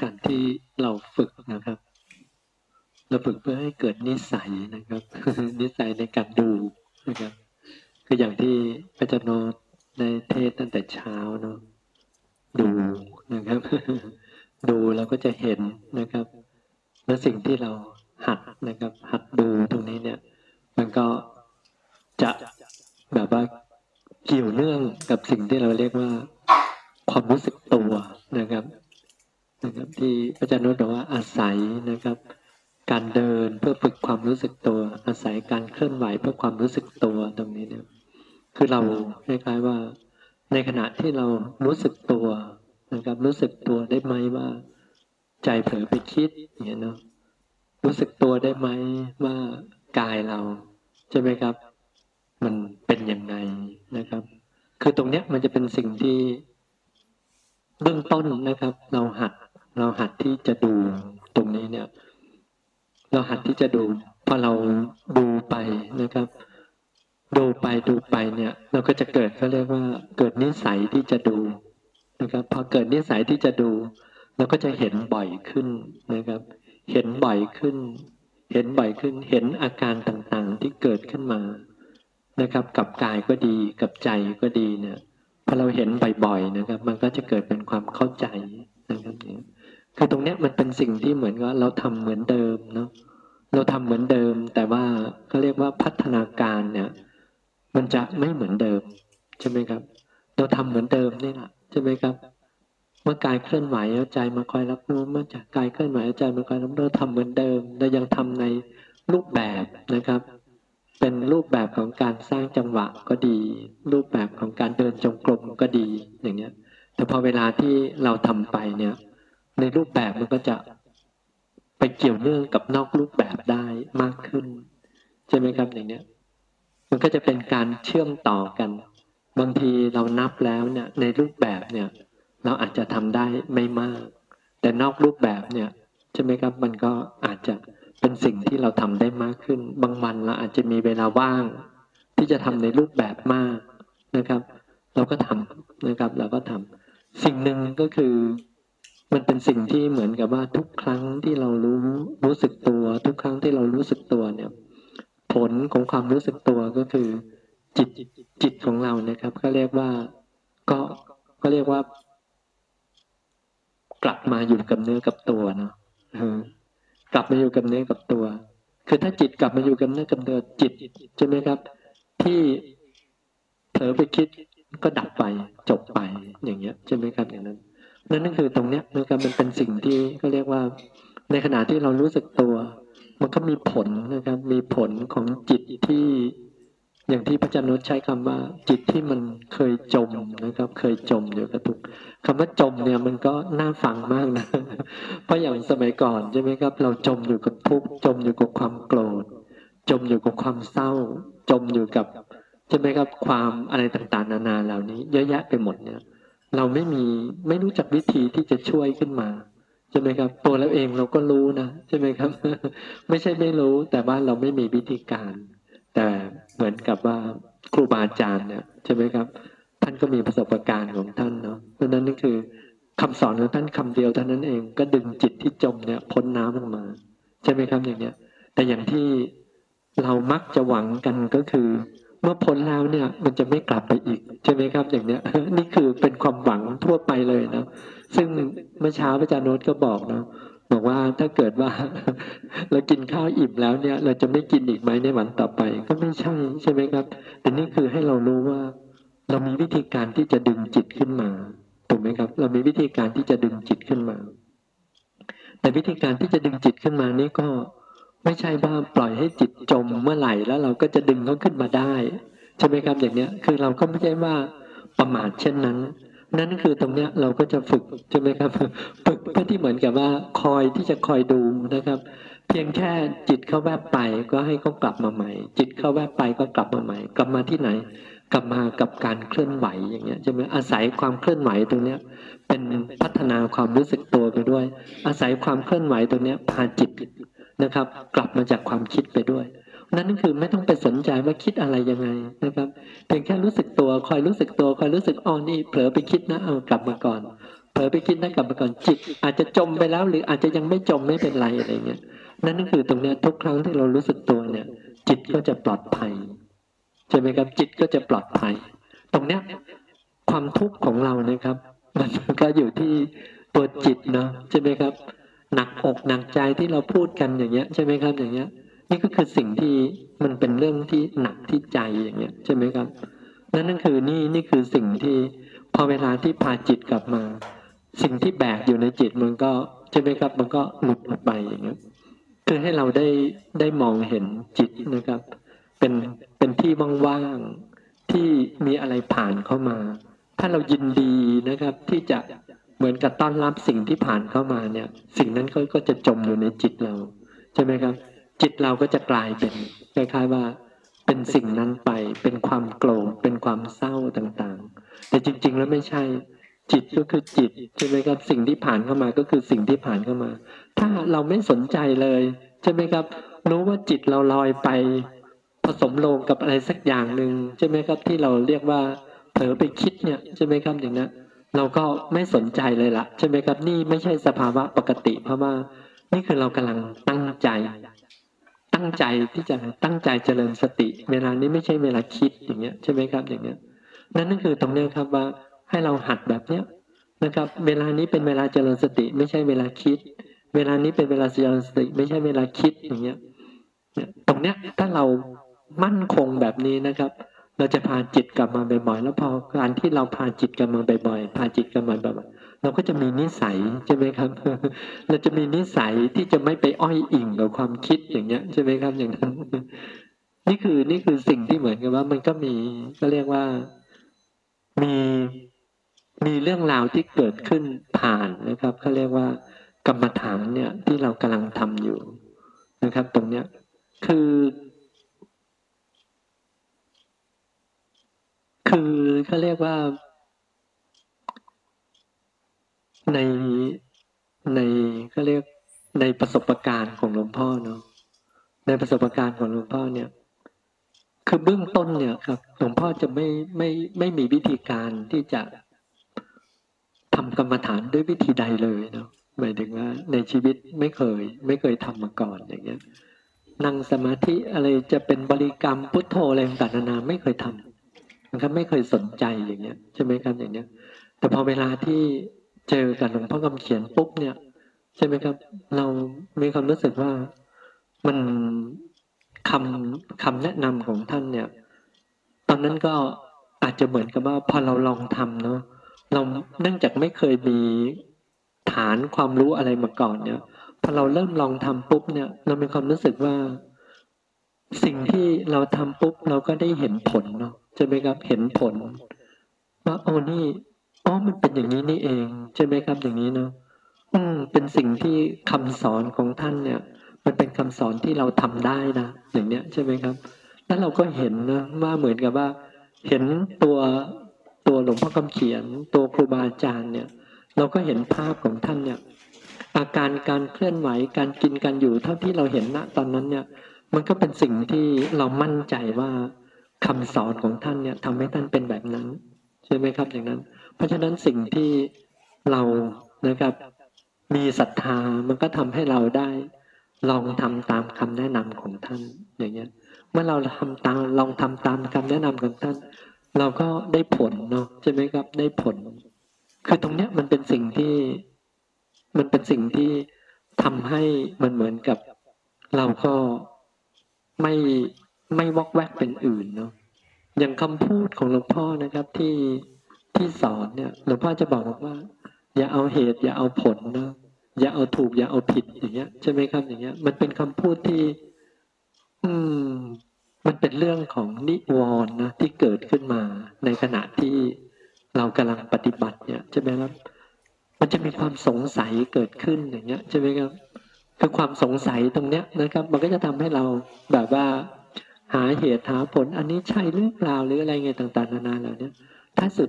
การที่เราฝึกนะครับ เราฝึกเพื่อให้เกิดนิสัยนะครับ นิสัยในการดูนะครับ คืออย่างที่พระเจ้าโนในเทศตั้งแต่เช้าเนาะดูนะครับ ดูเราก็จะเห็นนะครับ และสิ่งที่เราหัดนะครับ หัดดูตรงนี้เนี่ย มันก็จะแบบว่าเกี่ยวเนื่องกับสิ่งที่เราเรียกว่า ความรู้สึกตัวนะครับ นะครับที่อาจารย์นุชบอกว่าอาศัยนะครับ การเดินเพื่อฝึกความรู้สึกตัว อาศัยการเคลื่อนไหวเพื่อความรู้สึกตัวตรงนี้เนี่ยคือเราคล้ายๆว่า ในขณะที่เรารู้สึกตัวนะครับ รู้สึกตัวได้ไหมว่า ใจเผลอไปคิดอย่างเงี้ยเนาะรู้สึกตัวได้ไหมว่ากายเรา ใช่ไหมครับ มันเป็นยังไงนะครับ คือตรงเนี้ยมันจะเป็นสิ่งที่เบื้องต้นนะครับ เราหัด เราหัดที่จะดูตรงนี้เนี่ย เราหัดที่จะดูพอเราดูไปนะครับ ดูไปดูไปเนี่ย เราก็จะเกิดเขาเรียกว่า เกิดนิสัยที่จะดูนะครับพอเกิดนิสัยที่จะดู เราก็จะเห็นบ่อยขึ้นนะครับ เห็นบ่อยขึ้น เห็นบ่อยขึ้น เห็นอาการต่างๆที่เกิดขึ้นมานะครับ กับกายก็ดีกับใจก็ดีเนี่ยพอเราเห็นบ่อยๆนะครับ มันก็จะเกิดเป็นความเข้าใจนะครับเนี่ย คือตรงเนี้ยมันเป็นสิ่งที่เหมือนกับเราทำเหมือนเดิมเนาะเราทำเหมือนเดิม แต่ว่าเขาเรียกว่าพัฒนาการเนี่ย มันจะไม่เหมือนเดิมใช่ไหมครับ เราทำเหมือนเดิมนี่แหละใช่ไหมครับ เมื่อกายเคลื่อนไหวเอาใจมาคอยรับรู้เมื่อจากกายเคลื่อนไหวเอาใจมาคอยรับรู้ทำเหมือนเดิมเรายังทำในรูปแบบนะครับ เป็นรูปแบบของการสร้างจังหวะก็ดี รูปแบบของการเดินจงกรมก็ดีอย่างเนี้ย แต่พอเวลาที่เราทำไปเนี่ย ในรูปแบบมันก็จะไปเกี่ยวเนื่องกับนอกรูปแบบได้มากขึ้น ใช่ไหมครับอย่างเนี้ย มันก็จะเป็นการเชื่อมต่อกัน บางทีเรานับแล้วเนี่ย ในรูปแบบเนี่ย เราอาจจะทำได้ไม่มาก แต่นอกรูปแบบเนี่ยใช่ไหมครับ มันก็อาจจะเป็นสิ่งที่เราทำได้มากขึ้น บางวันเราอาจจะมีเวลาว่าง ที่จะทำในรูปแบบมากนะครับ เราก็ทำนะครับ เราก็ทำสิ่งหนึ่งก็คือ มันเป็นสิ่งที่เหมือนกับว่าทุกครั้งที่เรารู้รู้สึกตัว ทุกครั้งที่เรารู้สึกตัวเนี่ย ผลของความรู้สึกตัวก็คือ จิตจิตของเรานะครับ ก็เรียกว่าก็ก็เรียกว่า กลับมาอยู่กับเนื้อกับตัวเนาะกลับมาอยู่กับเนื้อกับตัว คือถ้าจิตกลับมาอยู่กับเนื้อกับตัวจิตใช่ไหมครับ ที่เผลอไปคิดก็ดับไปจบไปอย่างเงี้ยใช่ไหมครับอย่างนั้น นั่นนั่นคือตรงเนี้ยนะครับมันเป็นสิ่งที่เขาเรียกว่า ในขณะที่เรารู้สึกตัว มันก็มีผลนะครับ มีผลของจิตที่อย่างที่พระจันทร์ใช้คำว่า จิตที่มันเคยจมนะครับ เคยจมอยู่กับทุกคำว่าจมเนี่ยมันก็น่าฟังมากนะ เพราะอย่างสมัยก่อนใช่ไหมครับ เราจมอยู่กับทุกจมอยู่กับความโกรธ จมอยู่กับความเศร้า จมอยู่กับใช่ไหมครับความอะไรต่างๆ นานาเหล่านี้ เยอะแยะไปหมดเนี่ย เราไม่มีไม่รู้จักวิธีที่จะช่วยขึ้นมาใช่ไหมครับ ตัวเราเองเราก็รู้นะใช่ไหมครับ ไม่ใช่ไม่รู้ แต่ว่าเราไม่มีวิธีการ แต่เหมือนกับว่าครูบาอาจารย์เนี่ยใช่ไหมครับ ท่านก็มีประสบการณ์ของท่านเนาะเพราะนั้นนี่คือคำสอนของท่านคำเดียวเท่านั้นเองก็ดึงจิตที่จมเนี่ยพ้นน้ำออกมา ใช่ไหมครับอย่างเนี้ย แต่อย่างที่เรามักจะหวังกันก็คือ เมื่อพ้นแล้วเนี่ย มันจะไม่กลับไปอีกใช่ไหมครับ อย่างเนี้ย นี่คือเป็นความหวังทั่วไปเลยนะซึ่งเมื่อเช้าพระอาจารย์โน้ตก็บอกเนาะบอกว่าถ้าเกิดว่า เรากินข้าวอิ่มแล้วเนี่ย เราจะไม่กินอีกไหมในวันต่อไป ก็ไม่ใช่ใช่ไหมครับ แต่นี่คือให้เรารู้ว่า เรามีวิธีการที่จะดึงจิตขึ้นมาถูกไหมครับ เรามีวิธีการที่จะดึงจิตขึ้นมา แต่วิธีการที่จะดึงจิตขึ้นมานี่ก็ ไม่ใช่ว่าปล่อยให้จิตจมเมื่อไหร่แล้วเราก็จะดึงเขาขึ้นมาได้ใช่ไหมครับอย่างเนี้ยคือเราก็ไม่ใช่ว่าประมาทเช่นนั้น นั่นคือตรงเนี้ยเราก็จะฝึกใช่ไหมครับฝึกเพื่อที่เหมือนกับว่าคอยที่จะคอยดูนะครับ เพียงแค่จิตเข้าแวบไปก็ให้เขากลับมาใหม่ จิตเข้าแวบไปก็กลับมาใหม่ กลับมาที่ไหน กลับมากับการเคลื่อนไหวอย่างเงี้ยใช่ไหมอาศัยความเคลื่อนไหวตรงเนี้ยเป็นพัฒนาความรู้สึกตัวไปด้วย อาศัยความเคลื่อนไหวตรงเนี้ยพาจิต นะครับ กลับมาจากความคิดไปด้วย นั่นก็คือไม่ต้องไปสนใจว่าคิดอะไรยังไงนะครับเพียงแค่รู้สึกตัวคอยรู้สึกตัวคอยรู้สึกอ๋อนี่เผลอไปคิดนะเอากลับมาก่อน เผลอไปคิดนั่นกลับมาก่อนจิต อาจจะจมไปแล้วหรืออาจจะยังไม่จมไม่เป็นไรอะไรเงี้ยนั่นก็คือตรงเนี้ยทุกครั้งที่เรารู้สึกตัวเนี่ย จิตก็จะปลอดภัยใช่ไหมครับ จิตก็จะปลอดภัย ตรงเนี้ยความทุกข์ของเรานะครับ มันก็อยู่ที่ตัวจิตเนาะใช่ไหมครับ หนักอกหนักใจที่เราพูดกันอย่างเงี้ยใช่ไหมครับ อย่างเงี้ย นี่ก็คือสิ่งที่มันเป็นเรื่องที่หนักที่ใจอย่างเงี้ยใช่ไหมครับนั่นนั่นคือนี่นี่คือสิ่งที่พอเวลาที่พาจิตกลับมา สิ่งที่แบกอยู่ในจิตมันก็ใช่ไหมครับ มันก็หลุดออกไปอย่างเงี้ยคือให้เราได้ได้มองเห็นจิตนะครับ เป็นเป็นที่ว่างๆที่มีอะไรผ่านเข้ามา ถ้าเรายินดีนะครับที่จะ เหมือนกับต้อนรับสิ่งที่ผ่านเข้ามาเนี่ย สิ่งนั้นก็ก็จะจมอยู่ในจิตเรา ใช่ไหมครับ จิตเราก็จะกลายเป็นคล้ายๆว่าเป็นสิ่งนั้นไปเป็นความโกรธเป็นความเศร้าต่างๆ แต่จริง ๆ แล้วไม่ใช่ จิตก็คือจิตใช่ไหมครับสิ่งที่ผ่านเข้ามาก็คือสิ่งที่ผ่านเข้ามา ถ้าเราไม่สนใจเลย ใช่ไหมครับ รู้ว่าจิตเราลอยไป ผสมลงกับอะไรสักอย่างหนึ่งใช่ไหมครับที่เราเรียกว่าเผลอไปคิดเนี่ยใช่ไหมครับอย่างนั้น เราก็ไม่สนใจเลยละใช่ไหมครับนี่ไม่ใช่สภาวะปกติ เพราะว่านี่คือเรากำลังตั้งใจ ตั้งใจที่จะตั้งใจเจริญสติ เวลานี้ไม่ใช่เวลาคิดอย่างเงี้ยใช่ไหมครับอย่างเงี้ย นั่นนั่นคือตรงเนี้ยครับว่าให้เราหัดแบบเนี้ยนะครับ เวลานี้เป็นเวลาเจริญสติ ไม่ใช่เวลาคิด เวลานี้เป็นเวลาเจริญสติ ไม่ใช่เวลาคิดอย่างเงี้ยตรงเนี้ยถ้าเรามั่นคงแบบนี้นะครับ เราจะพาจิตกลับมาบ่อยๆ แล้วพอการที่เราพาจิตกลับมาบ่อยๆ พาจิตกลับมาบ่อยๆ เราก็จะมีนิสัยใช่ไหมครับ เราจะมีนิสัยที่จะไม่ไปอ้อยอิงกับความคิดอย่างเงี้ยใช่ไหมครับอย่างนั้น นี่คือนี่คือสิ่งที่เหมือนกับว่ามันก็มีก็เรียกว่ามีมีเรื่องราวที่เกิดขึ้นผ่านนะครับเขาเรียกว่ากรรมฐานเนี่ยที่เรากำลังทำอยู่นะครับ ตรงเนี้ยคือ คือเขาเรียกว่า ในในก็เรียกในประสบการณ์ของหลวงพ่อเนาะในประสบการณ์ของหลวงพ่อเนี่ย คือเบื้องต้นเนี่ยครับหลวงพ่อจะไม่ไม่ไม่มีวิธีการที่จะทำกรรมฐานด้วยวิธีใดเลยเนาะหมายถึงว่า ในชีวิตไม่เคย ไม่เคยทำมาก่อนอย่างเงี้ยนั่งสมาธิอะไรจะเป็นบริกรรมพุทโธอะไรต่างๆนานาไม่เคยทำนะ ครับไม่เคยสนใจอย่างเงี้ยใช่ไหมครับอย่างเงี้ย แต่พอเวลาที่เจอกับหลวงพ่อคำเขียนปุ๊บเนี่ยใช่ไหมครับ เรามีความรู้สึกว่ามันคำคำแนะนำของท่านเนี่ย ตอนนั้นก็อาจจะเหมือนกับว่าพอเราลองทำเนาะเราเนื่องจากไม่เคยมีฐานความรู้อะไรมาก่อนเนี่ยพอเราเริ่มลองทำปุ๊บเนี่ย เรามีความรู้สึกว่า สิ่งที่เราทำปุ๊บเราก็ได้เห็นผลเนาะ ใช่ไหมครับ เห็นผลว่าโอ้นี่อ๋อมันเป็นอย่างนี้นี่เอง ใช่ไหมครับ อย่างนี้เนาะอืมเป็นสิ่งที่คำสอนของท่านเนี่ย มันเป็นคำสอนที่เราทำได้นะอย่างเนี้ยใช่ไหมครับ แล้วเราก็เห็นนะว่าเหมือนกับว่า เห็นตัวตัวหลวงพ่อคำเขียน ตัวครูบาอาจารย์เนี่ย เราก็เห็นภาพของท่านเนี่ย อาการการเคลื่อนไหวการกินการอยู่เท่าที่เราเห็นณตอนนั้นเนี่ย มันก็เป็นสิ่งที่เรามั่นใจว่า คำสอนของท่านเนี่ยทำให้ท่านเป็นแบบนั้น ใช่ไหมครับอย่างนั้น เพราะฉะนั้นสิ่งที่เรานะครับ มีศรัทธามันก็ทำให้เราได้ลองทำตามคำแนะนำของท่านอย่างเงี้ย เมื่อเราทำตามลองทำตามคำแนะนำของท่าน เราก็ได้ผลเนาะใช่ไหมครับได้ผล คือตรงเนี้ยมันเป็นสิ่งที่ มันเป็นสิ่งที่ทำให้มันเหมือนกับ เราก็ไม่ ไม่วอกแวกเป็นอื่นเนาะอย่างคำพูดของหลวงพ่อนะครับที่ที่สอนเนี่ยหลวงพ่อจะบอกว่า อย่าเอาเหตุ อย่าเอาผลนะอย่าเอาถูก อย่าเอาผิดอย่างเงี้ยใช่ไหมครับอย่างเงี้ย มันเป็นคำพูดที่ อืม มันเป็นเรื่องของนิวรณ์นะที่เกิดขึ้นมาในขณะที่เรากำลังปฏิบัติเนี่ยใช่ไหมครับ มันจะมีความสงสัยเกิดขึ้นอย่างเงี้ยใช่ไหมครับ คือความสงสัยตรงเนี้ยนะครับ มันก็จะทำให้เราแบบว่า หาเหตุหาผลอันนี้ใช่หรือเปล่าหรืออะไรเงี้ยต่างๆนานาเหล่านี้ถ้าสุด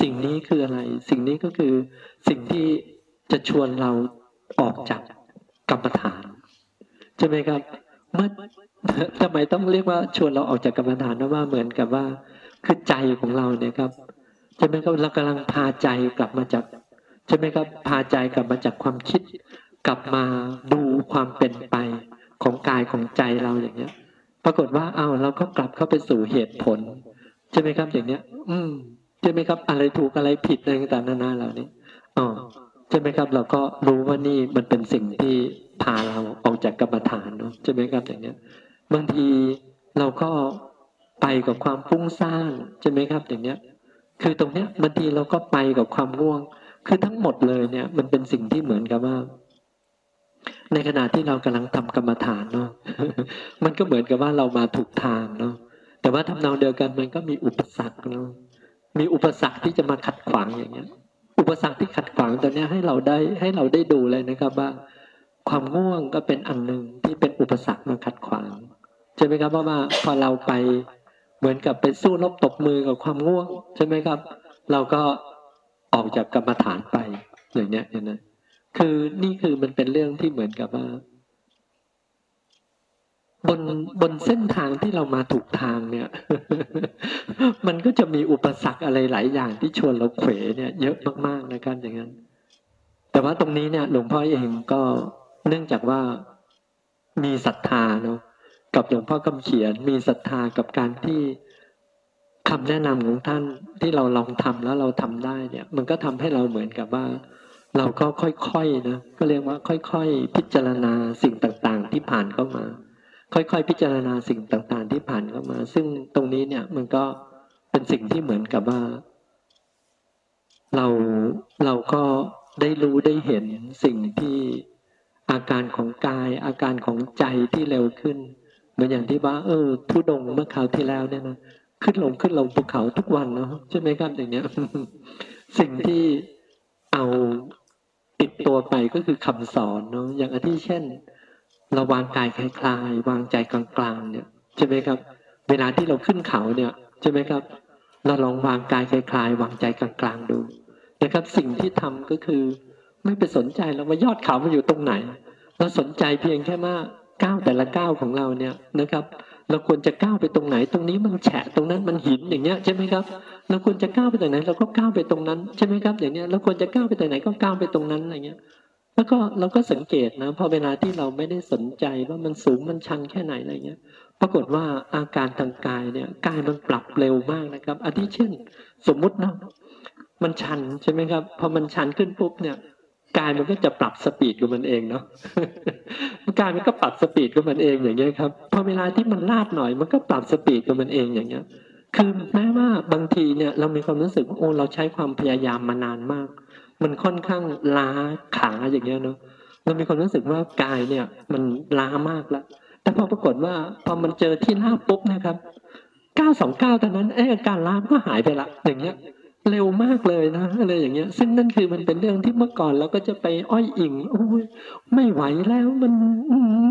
สิ่งนี้คืออะไร สิ่งนี้ก็คือสิ่งที่จะชวนเราออกจากกรรมฐานใช่ไหมครับเมื่อทำไมต้องเรียกว่าชวนเราออกจากกรรมฐานเพราะว่าเหมือนกับว่า คือใจของเราเนี่ยครับใช่ไหมครับเรากำลังพาใจกลับมาจากใช่ไหมครับพาใจกลับมาจากความคิด กลับมาดูความเป็นไปของกายของใจเราอย่างเงี้ย ปรากฏว่าเอาเราก็กลับเข้าไปสู่เหตุผล ใช่ไหมครับอย่างเนี้ย อืมใช่ไหมครับ อะไรถูกอะไรผิดอะไรต่างๆนานาเหล่านี้อ๋อใช่ไหมครับ เราก็รู้ว่านี่มันเป็นสิ่งที่พาเราออกจากกรรมฐานเนาะใช่ไหมครับอย่างเนี้ย บางทีเราก็ไปกับความฟุ้งซ่านใช่ไหมครับ อย่างเนี้ย คือตรงเนี้ยบางทีเราก็ไปกับความง่วง คือทั้งหมดเลยเนี่ย มันเป็นสิ่งที่เหมือนกับว่า ในขณะที่เรากำลังทำกรรมฐานเนาะมันก็เหมือนกับว่าเรามาถูกทางเนาะแต่ว่าทำนองเดียวกันมันก็มีอุปสรรคเนาะมีอุปสรรคที่จะมาขัดขวางอย่างเงี้ย อุปสรรคที่ขัดขวางตัวเนี้ยให้เราได้ให้เราได้ดูเลยนะครับว่า ความง่วงก็เป็นอันหนึ่งที่เป็นอุปสรรคมาขัดขวางใช่ไหมครับเพราะว่าพอเราไปเหมือนกับไปสู้รบตบมือกับความง่วง ใช่ไหมครับ เราก็ออกจากกรรมฐานไปอย่างเนี้ยอย่างนั้น คือนี่คือมันเป็นเรื่องที่เหมือนกับว่า บนบนเส้นทางที่เรามาถูกทางเนี่ย มันก็จะมีอุปสรรคอะไรหลายอย่างที่ชวนเราเขวเนี่ย เยอะมากๆนะครับอย่างนั้น แต่ว่าตรงนี้เนี่ย หลวงพ่อเองก็เนื่องจากว่ามีศรัทธาเนาะกับหลวงพ่อคำเขียน มีศรัทธากับการที่คำแนะนำของท่านที่เราลองทำแล้วเราทำได้เนี่ย มันก็ทำให้เราเหมือนกับว่า เราก็ค่อยๆนะก็เรียกว่าค่อย ๆ พิจารณาสิ่งต่างๆ ที่ผ่านเข้ามา ค่อยๆ พิจารณาสิ่งต่างๆ ที่ผ่านเข้ามา ซึ่งตรงนี้เนี่ยมันก็เป็นสิ่งที่เหมือนกับว่า เราเราก็ได้รู้ได้เห็นสิ่งที่อาการของกาย อาการของใจที่เร็วขึ้นเหมือนอย่างที่ว่า เออทุดงเมื่อคราวที่แล้วเนี่ยนะขึ้นลงขึ้นลงภูเขาทุกวันเนาะใช่ไหมครับอย่างเนี้ย สิ่งที่เอา ติดตัวไปก็คือคำสอนเนาะอย่างที่เช่น เราวางกายคลายคลายวางใจกลางๆ เนี่ยใช่ไหมครับ เวลาที่เราขึ้นเขาเนี่ยใช่ไหมครับ เราลองวางกายคลายคลายวางใจกลางๆดูนะครับ สิ่งที่ทำก็คือไม่ไปสนใจแล้วว่ายอดเขามันอยู่ตรงไหน เราสนใจเพียงแค่ว่าก้าวแต่ละก้าวของเราเนี่ยนะครับ เราควรจะก้าวไปตรงไหนตรงนี้มันแฉะตรงนั้นมันหินอย่างเงี้ยใช่ไหมครับ เราควรจะก้าวไปตรงไหนเราก็ก้าวไปตรงนั้นใช่ไหมครับอย่างเนี้ยเราควรจะก้าวไปตรงไหนก็ก้าวไปตรงนั้นอะไรเงี้ย แล้วก็เราก็สังเกตนะพอเวลาที่เราไม่ได้สนใจว่ามันสูงมันชันแค่ไหนอะไรเงี้ย ปรากฏว่าอาการทางกายเนี่ยกายมันปรับเร็วมากนะครับอาทิเช่น สมมุตินะมันชันใช่ไหมครับพอมันชันขึ้นปุ๊บเนี่ยกายมันก็จะปรับ speed ของมันเองเนาะกายมันก็ปรับ speed ของมันเองอย่างเงี้ยครับพอเวลาที่มันลาดหน่อย มันก็ปรับ speed ของมันเองอย่างเงี้ย คือแม้ว่าบางทีเนี่ยเรามีความรู้สึกว่าโอ้เราใช้ความพยายามมานานมาก มันค่อนข้างล้าขาอย่างเงี้ยเนาะเรามีความรู้สึกว่ากายเนี่ย มันล้ามากแล้วแต่พอปรากฏว่าพอมันเจอที่ลาบปุ๊บนะครับก้าสองก้าตอนนั้นไอ้การล้าก็หายไปละอย่างเงี้ย เร็วมากเลยนะอะไรอย่างเงี้ย ซึ่งนั่นคือมันเป็นเรื่องที่เมื่อก่อนเราก็จะไปอ้อยอิงโอ้ยไม่ไหวแล้วมัน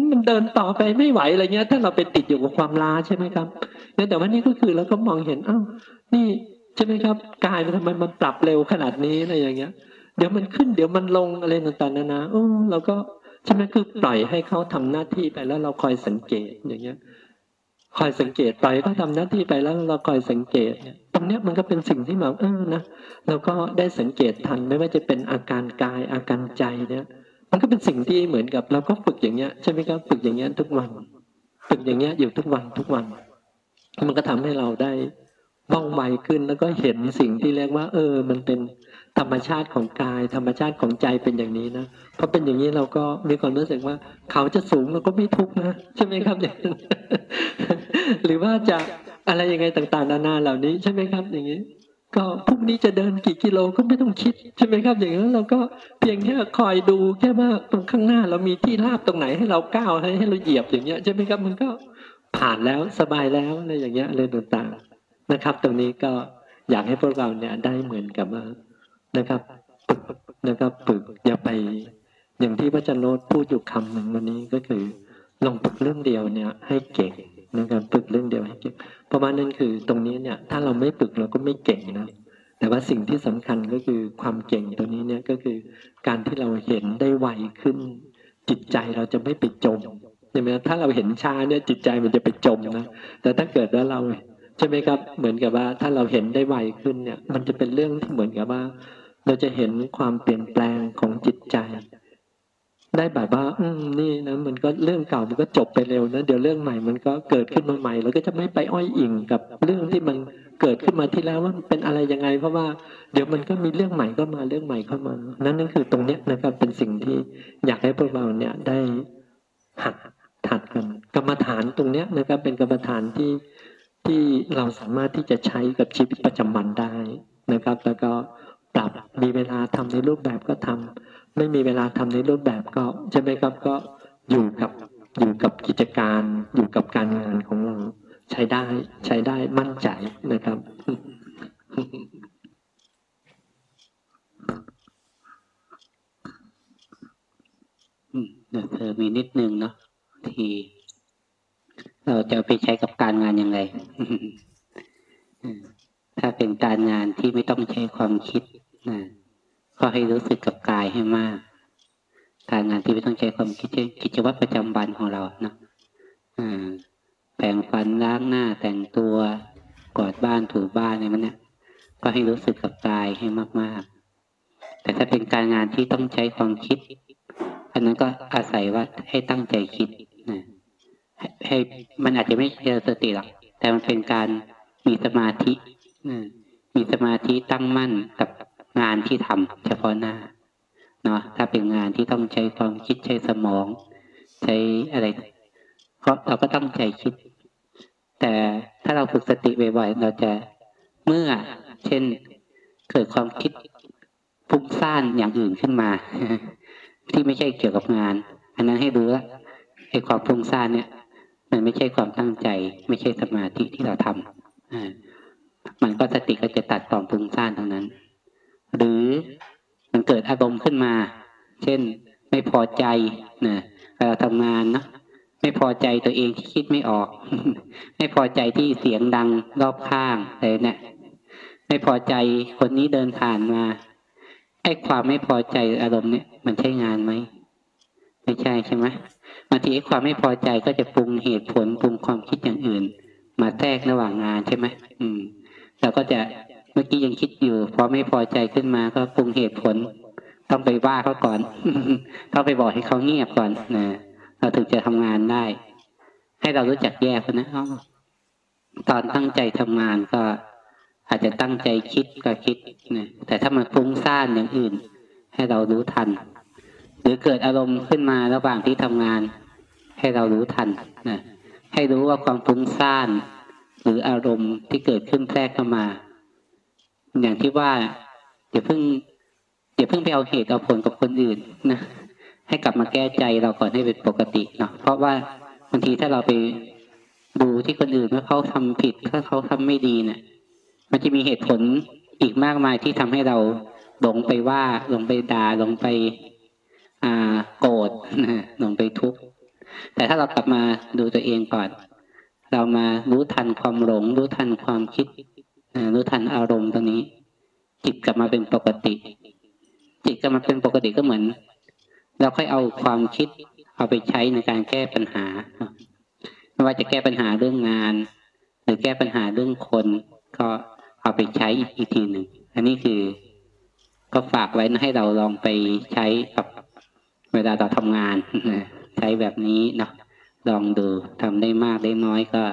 มันเดินต่อไปไม่ไหวอะไรเงี้ย ถ้าเราไปติดอยู่กับความล้าใช่ไหมครับแต่ว่านี่ก็คือเราก็มองเห็นอ้าวนี่ใช่ไหมครับกายมันทำไมมันปรับเร็วขนาดนี้อะไรอย่างเงี้ย เดี๋ยวมันขึ้นเดี๋ยวมันลงอะไรต่างๆนานาโอ้เราก็ใช่ไหมคือปล่อยให้เขาทำหน้าที่ไปแล้วเราคอยสังเกตอย่างเงี้ย คอยสังเกตไปก็ทำหน้าที่ไปแล้วเราคอยสังเกตเนี่ยต รงเนี้ยมันก็เป็นสิ่งที่แบบเออนะเราก็ได้สังเกตทันไม่ว่าจะเป็นอาการกายอาการใจเนี่ย มันก็เป็นสิ่งที่เหมือนกับ เราก็ฝึกอย่างเงี้ยใช่ไหมครับฝึกอย่างเงี้ยทุกวันฝึกอย่างเงี้ยอยู่ทุกวันทุกวัน มันก็ทำให้เราได้ว่องไวขึ้นแล้วก็เห็นสิ่งที่เรียกว่า เออ มันเป็นธรรมชาติของกาย ธรรมชาติของใจเป็นอย่างนี้นะพอเป็นอย่างนี้เราก็มีความรู้สึกว่า เขาจะสูงเราก็ไม่ทุกข์นะใช่ไหมครับอย่างหรือว่าจะ อะไรยังไงต่างๆ นานาเหล่านี้ใช่ไหมครับ อย่างนี้ก็พรุ่งนี้จะเดินกี่กิโลก็ไม่ต้องคิดใช่ไหมครับ อย่างนั้นเราก็เพียงแค่คอยดูแค่ว่าตรงข้างหน้าเรามีที่ราบตรงไหนให้เราก้าวให้ให้เราเหยียบอย่างเงี้ยใช่ไหมครับมันก็ผ่านแล้วสบายแล้วอะไรอย่างเงี้ยอะไรต่างๆนะครับ ตรงนี้ก็อยากให้พวกเราเนี่ยได้เหมือนกับว่านะครับฝึกนะครับฝึกอย่าไป อย่างที่พระจันโนตพูดอยู่คำหนึ่งวันนี้ก็คือลองฝึกเรื่องเดียวเนี่ยให้เก่ง นะครับฝึกเรื่องเดียวให้เก่งเพราะว่านั่นคือตรงนี้เนี่ยถ้าเราไม่ฝึกเราก็ไม่เก่งนะแต่ว่าสิ่งที่สำคัญก็คือความเก่งตัวนี้เนี่ยก็คือการที่เราเห็นได้ไวขึ้น จิตใจเราจะไม่ไปจมใช่ไหมถ้าเราเห็นช้าเนี่ยจิตใจมันจะไปจมนะแต่ถ้าเกิดว่าเราใช่ไหมครับเหมือนกับว่าถ้าเราเห็นได้ไวขึ้นเนี่ย มันจะเป็นเรื่องที่เหมือนกับว่า เราจะเห็นความเปลี่ยนแปลงของจิตใจ ได้แบบว่า อืมนี่นะมันก็เรื่องเก่ามันก็จบไปเร็วนะเดี๋ยวเรื่องใหม่มันก็เกิดขึ้นมาใหม่เราก็จะไม่ไปอ้อยอิงกับเรื่องที่มันเกิดขึ้นมาที่แล้วว่ามันเป็นอะไรยังไง เพราะว่าเดี๋ยวมันก็มีเรื่องใหม่ก็มาเรื่องใหม่เข้ามา นั่นนั่นคือตรงเนี้ยนะครับ เป็นสิ่งที่อยากให้พวกเราเนี่ยได้หัดถัดกันกรรมฐานตรงเนี้ยนะครับ เป็นกรรมฐานที่ที่เราสามารถที่จะใช้กับชีวิตประจำวันได้นะครับ แล้วก็ปรับมีเวลาทำในรูปแบบก็ทำ ไม่มีเวลาทำในรูปแบบก็ใช่ไหมครับก็อยู่กับอยู่กับกิจการอยู่กับการงานของเรา ใช้ได้ใช้ได้มั่นใจนะครับเดี๋ยวเธอมีนิดนึงเนาะที่เราจะไปใช้กับการงานยังไงถ้าเป็นการงานที่ไม่ต้องใช้ความคิดนะ ก็ให้รู้สึกกับกายให้มาก การงานที่ไม่ต้องใช้ความคิดเช่นกิจวัตรประจำวันของเราเนาะแปรงฟันล้างหน้าแต่งตัวกวาดบ้านถูบ้านอะไรมันเนี่ยก็ให้รู้สึกกับกายให้มาก ๆ แต่ถ้าเป็นการงานที่ต้องใช้ความคิด อันนั้นก็อาศัยว่าให้ตั้งใจคิดนะให้ให้มันอาจจะไม่เจอสติหรอกแต่มันเป็นการมีสมาธิมีสมาธิตั้งมั่นกับ งานที่ทำเฉพาะหน้าเนาะถ้าเป็นงานที่ต้องใช้ความคิดใช้สมอง ใช้อะไรก็เราก็ตั้งใจคิด แต่ถ้าเราฝึกสติบ่อยๆเราจะเมื่อ เช่นเกิดความคิดฟุ้งซ่านอย่างอื่นขึ้นมา ที่ไม่ใช่เกี่ยวกับงาน อันนั้นให้รู้ว่าไอ้ความฟุ้งซ่านเนี่ย มันไม่ใช่ความตั้งใจ ไม่ใช่สมาธิที่เราทำอ่ามันก็สติก็จะตัดความฟุ้งซ่านตรงนั้น หรือมันเกิดอารมณ์ขึ้นมา เช่นไม่พอใจนะเวลาทำงานเนาะไม่พอใจตัวเองที่คิดไม่ออก ไม่พอใจที่เสียงดังรอบข้างอะไรเนี่ยไม่พอใจคนนี้เดินผ่านมาไอ้ความไม่พอใจอารมณ์เนี่ย มันใช่งานไหมไม่ใช่ใช่ไหมบางทีไอ้ความไม่พอใจก็จะปรุงเหตุผลปรุงความคิดอย่างอื่น มาแทรกระหว่างงานใช่ไหมอืมเราก็จะ เมื่อกี้ยังคิดอยู่ พอไม่พอใจขึ้นมาก็ปรุงเหตุผล ต้องไปว่าเขาก่อน ต้องไปบอกให้เขาเงียบก่อนนะเราถึงจะทำงานได้ ให้เรารู้จักแยกนะตอนตั้งใจทำงานก็อาจจะตั้งใจคิดก็คิดนะแต่ถ้ามันฟุ้งซ่านอย่างอื่น ให้เรารู้ทัน หรือเกิดอารมณ์ขึ้นมาระหว่างที่ทำงาน ให้เรารู้ทันนะให้รู้ว่าความฟุ้งซ่าน หรืออารมณ์ที่เกิดขึ้นแทรกเข้ามา อย่างที่ว่าอย่าเพิ่งอย่าเพิ่งไปเอาเหตุเอาผลกับคนอื่นนะให้กลับมาแก้ใจเราก่อนให้เป็นปกติเนาะเพราะว่าบางทีถ้าเราไปดูที่คนอื่นว่าเขาทำผิดถ้าเขาทำไม่ดีเนะี่ย มันจะมีเหตุผลอีกมากมายที่ทำให้เราหลงไปว่าหลงไปด่าหลงไป อ่าโกรธนะหลงไปทุกข์แต่ถ้าเรากลับมาดูตัวเองก่อน เรามารู้ทันความหลง รู้ทันความคิด รู้ทันอารมณ์ตรงนี้ จิตกลับมาเป็นปกติ จิตกลับมาเป็นปกติก็เหมือน เราค่อยเอาความคิดเอาไปใช้ในการแก้ปัญหาไม่ว่าจะแก้ปัญหาเรื่องงาน หรือแก้ปัญหาเรื่องคน ก็เอาไปใช้อีกทีหนึ่งอันนี้คือก็ฝากไว้นะให้เราลองไปใช้กับเวลาเราทำงานใช้แบบนี้เนาะลองดูทำได้มากได้น้อยก็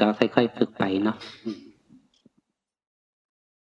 ก็ค่อยๆฝึกไปเนาะ